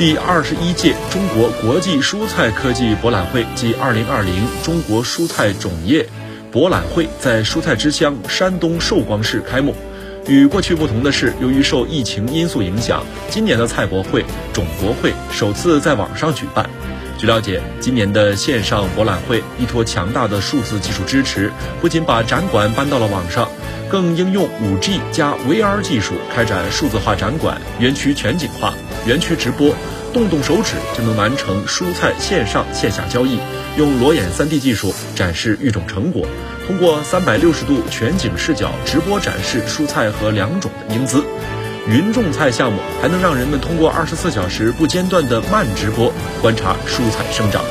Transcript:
第二十一届中国国际蔬菜科技博览会暨二零二零中国蔬菜种业博览会在蔬菜之乡山东寿光市开幕。与过去不同的是，由于受疫情因素影响，今年的菜博会、种博会首次在网上举办。据了解，今年的线上博览会依托强大的数字技术支持，不仅把展馆搬到了网上，更应用 5G 加 VR 技术开展数字化展馆、园区全景化、园区直播，动动手指就能完成蔬菜线上线下交易，用裸眼 3D 技术展示育种成果，通过360度全景视角直播展示蔬菜和良种的英姿。云种菜项目还能让人们通过二十四小时不间断的慢直播观察蔬菜生长。